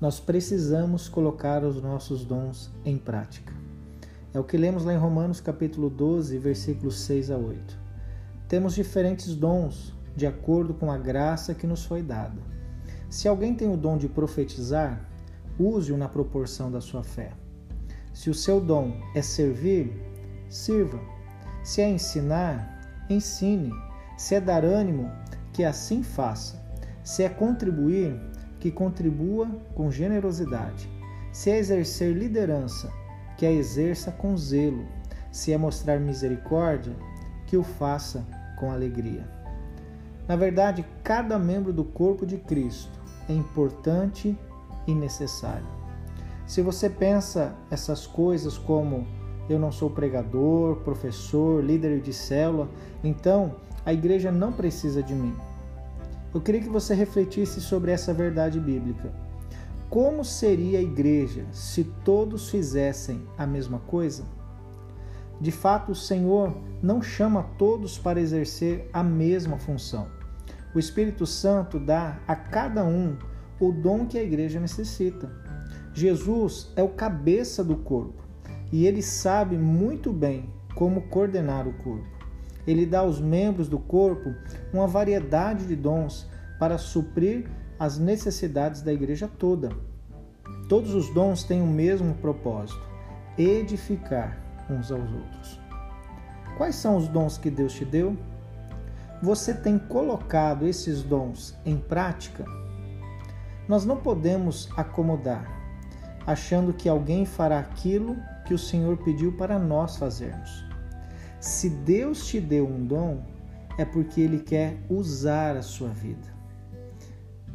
Nós precisamos colocar os nossos dons em prática. É o que lemos lá em Romanos capítulo 12, versículos 6 a 8. Temos diferentes dons de acordo com a graça que nos foi dada. Se alguém tem o dom de profetizar, use-o na proporção da sua fé. Se o seu dom é servir, sirva. Se é ensinar, ensine. Se é dar ânimo, que assim faça. Se é contribuir, que contribua com generosidade. Se é exercer liderança, que a exerça com zelo. Se é mostrar misericórdia, que o faça com alegria. Na verdade, cada membro do corpo de Cristo é importante e necessário. Se você pensa essas coisas como eu não sou pregador, professor, líder de célula, então a igreja não precisa de mim. Eu queria que você refletisse sobre essa verdade bíblica. Como seria a igreja se todos fizessem a mesma coisa? De fato, o Senhor não chama todos para exercer a mesma função. O Espírito Santo dá a cada um o dom que a igreja necessita. Jesus é o cabeça do corpo e ele sabe muito bem como coordenar o corpo. Ele dá aos membros do corpo uma variedade de dons para suprir as necessidades da igreja toda. Todos os dons têm o mesmo propósito: edificar uns aos outros. Quais são os dons que Deus te deu? Você tem colocado esses dons em prática? Nós não podemos acomodar, achando que alguém fará aquilo que o Senhor pediu para nós fazermos. Se Deus te deu um dom, é porque Ele quer usar a sua vida.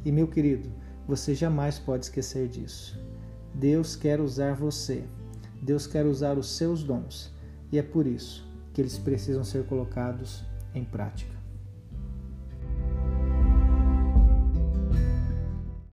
E meu querido, você jamais pode esquecer disso. Deus quer usar você. Deus quer usar os seus dons. E é por isso que eles precisam ser colocados em prática.